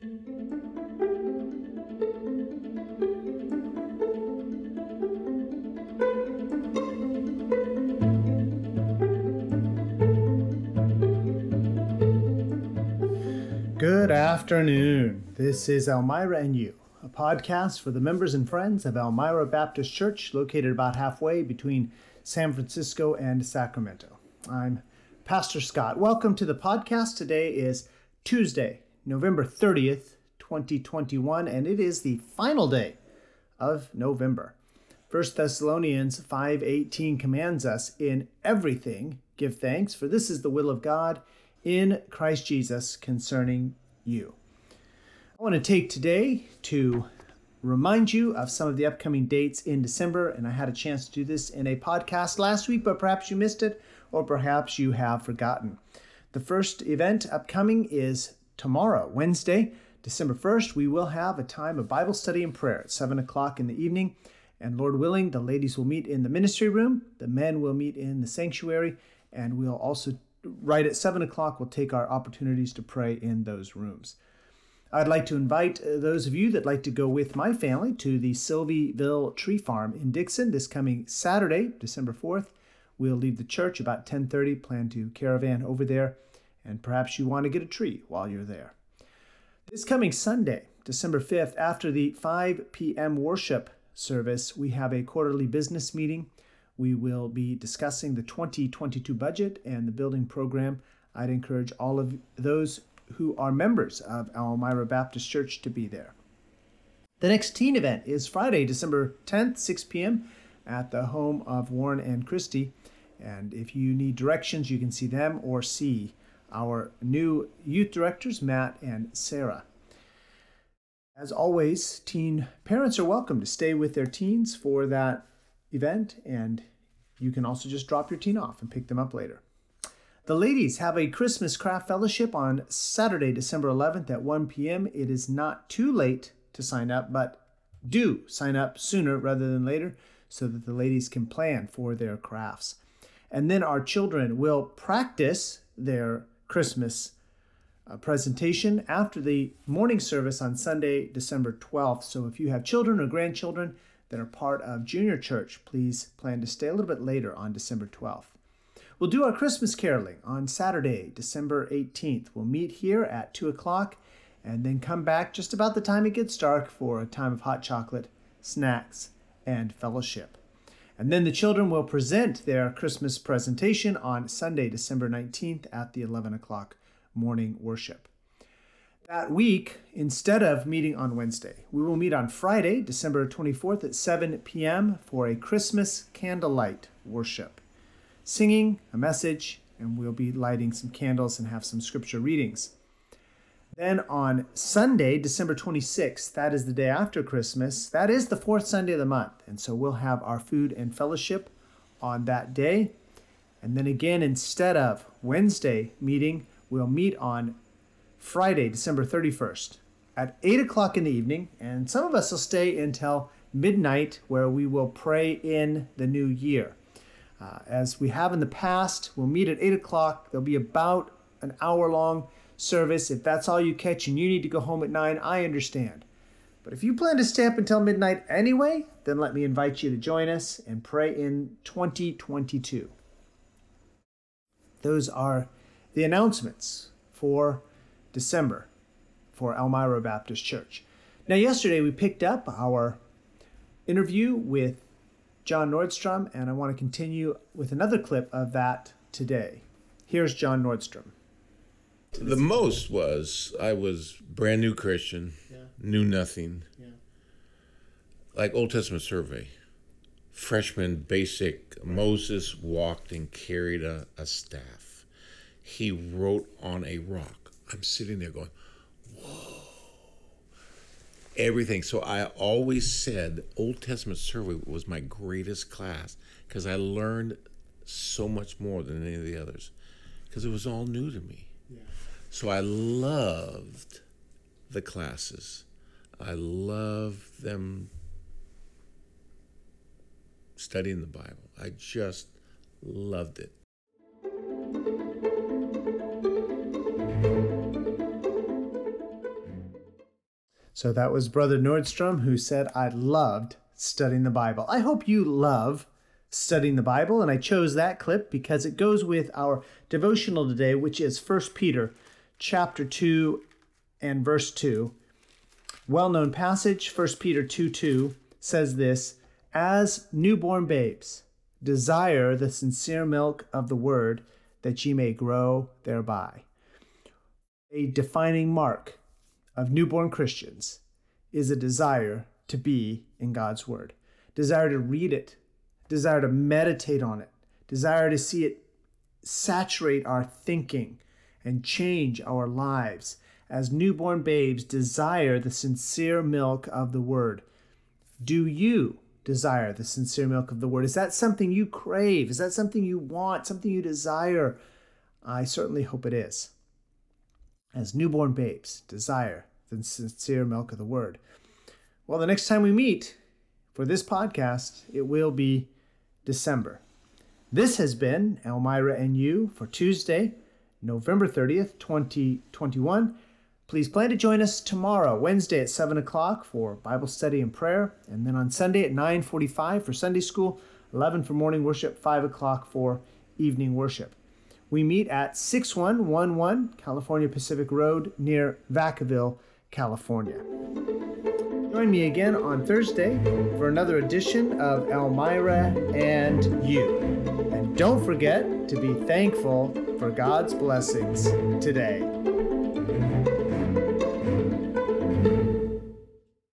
Good afternoon. This is Elmira and You, a podcast for the members and friends of Elmira Baptist Church, located about halfway between San Francisco and Sacramento. I'm Pastor Scott. Welcome to the podcast. Today is Tuesday, November 30th, 2021, and it is the final day of November. 1 Thessalonians 5:18 commands us in everything give thanks for this is the will of God in Christ Jesus concerning you. I want to take today to remind you of some of the upcoming dates in December, and I had a chance to do this in a podcast last week, but perhaps you missed it or perhaps you have forgotten. The first event upcoming is tomorrow, Wednesday, December 1st. We will have a time of Bible study and prayer at 7 o'clock in the evening. And Lord willing, the ladies will meet in the ministry room, the men will meet in the sanctuary, and we'll also right at 7 o'clock, we'll take our opportunities to pray in those rooms. I'd like to invite uh, those of you that like to go with my family to the Silveyville Tree Farm in Dixon this coming Saturday, December 4th. We'll leave the church about 10:30, plan to caravan over there, and perhaps you want to get a tree while you're there. This coming Sunday, December 5th, after the 5 p.m. worship service, we have a quarterly business meeting we will be discussing the 2022 budget and the building program. I'd encourage all of those who are members of Elmira Baptist Church to be there. The next teen event is Friday, December 10th, 6 p.m. at the home of Warren and Christy. And if you need directions, you can see them or see our new youth directors, Matt and Sarah. As always, teen parents are welcome to stay with their teens for that event, and you can also just drop your teen off and pick them up later. The ladies have a Christmas craft fellowship on Saturday, December 11th at 1 p.m. It is not too late to sign up, but do sign up sooner rather than later so that the ladies can plan for their crafts. And then our children will practice their Christmas uh, presentation after the morning service on Sunday, December 12th. So if you have children or grandchildren, that are part of junior church, please plan to stay a little bit later on December 12th. We'll do our Christmas caroling on Saturday, December 18th. We'll meet here at 2 o'clock and then come back just about the time it gets dark for a time of hot chocolate, snacks, and fellowship. And then the children will present their Christmas presentation on Sunday, December 19th at the 11 o'clock morning worship that week, instead of meeting on Wednesday, we will meet on Friday, December 24th at 7 p.m. for a Christmas candlelight worship, singing a message, and we'll be lighting some candles and have some scripture readings. Then on Sunday, December 26th, that is the day after Christmas, that is the fourth Sunday of the month. And so we'll have our food and fellowship on that day. And then again, instead of Wednesday meeting, we'll meet on Friday, December 31st at 8 o'clock in the evening, and some of us will stay until midnight where we will pray in the new year. Uh, as we have in the past, we'll meet at 8 o'clock. There'll be about an hour long service. If that's all you catch and you need to go home at 9, I understand. But if you plan to stay up until midnight anyway, then let me invite you to join us and pray in 2022. Those are the announcements for December for Elmira Baptist Church. Now, yesterday we picked up our interview with John Nordstrom, and I want to continue with another clip of that today. Here's John Nordstrom. The most was I was brand new Christian, yeah. knew nothing. Yeah. Like Old Testament survey, freshman basic. Moses walked and carried a, a staff. He wrote on a rock. I'm sitting there going, whoa. Everything. So I always said Old Testament survey was my greatest class because I learned so much more than any of the others because it was all new to me. So I loved the classes. I loved them studying the Bible. I just loved it. So that was Brother Nordstrom who said, I loved studying the Bible. I hope you love studying the Bible, and I chose that clip because it goes with our devotional today, which is 1 Peter chapter 2 and verse 2. Well-known passage, 1 Peter 2 2 says this, As newborn babes, desire the sincere milk of the word that ye may grow thereby. A defining mark of newborn Christians is a desire to be in God's Word, desire to read it, desire to meditate on it, desire to see it saturate our thinking and change our lives. As newborn babes, desire the sincere milk of the Word. Do you desire the sincere milk of the Word? Is that something you crave? Is that something you want, something you desire? I certainly hope it is. As newborn babes, desire the sincere milk of the Word. Well, the next time we meet for this podcast, it will be December. This has been Elmira and You for Tuesday, November 30th, 2021. Please plan to join us tomorrow, Wednesday at 7 o'clock for Bible study and prayer, and then on Sunday at 9.45 for Sunday school, 11 for morning worship, 5 o'clock for evening worship. We meet at 6111 California Pacific Road near Vacaville, California. Join me again on Thursday for another edition of Elmira and You. And don't forget to be thankful for God's blessings today.